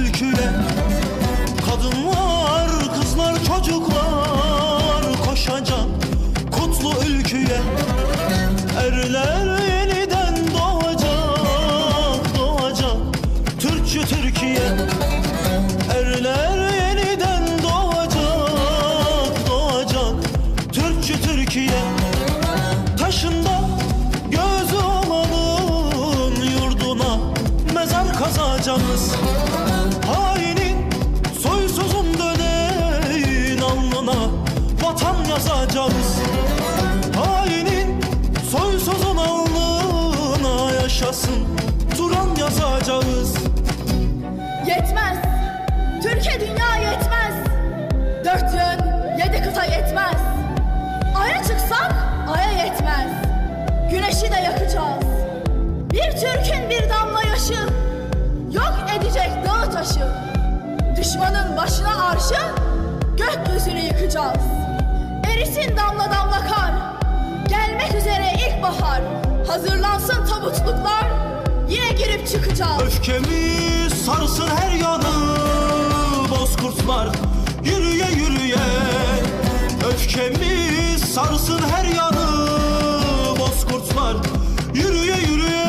türküler Kadınlar, kızlar, çocuklar koşacak kutlu ülküye Erler yeniden doğacak, doğacak Türkçü Türkiye. Erler yeniden doğacak, doğacak Türkçü Türkiye. Taşında gözü olanın yurduna mezar kazacağız. Yazacağız Hainin soysuzun alnına yaşasın Turan yazacağız Yetmez. Türkiye dünya yetmez. Dört yön, yedi kıta yetmez. Aya çıksak aya yetmez. Güneşi de yakacağız. Bir Türk'ün bir damla yaşı yok edecek dağı taşı. Düşmanın başına arşı gökyüzünü yıkacağız. Erisin damla damla kar. Gelmek üzere ilkbahar. Hazırlansın tabutluklar. Yine girip çıkacağız. Öfkemiz sarsın her yanı Bozkurtlar yürüye yürüye Öfkemiz sarsın her yanı Bozkurtlar yürüye yürüye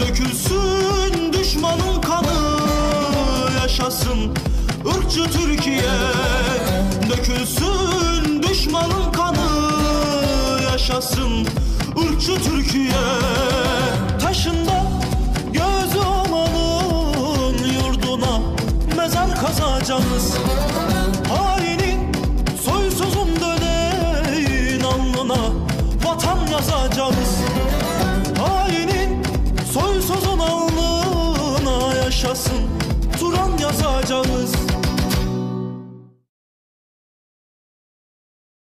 Dökülsün düşmanın kanı Yaşasın ırkçı Türkiye Yaşasın ırkçı Türkiye. Taşında göz olanın yurduna. Mezar kazacağız. Hainin soysuzun döneğin alnına. Vatan yazacağız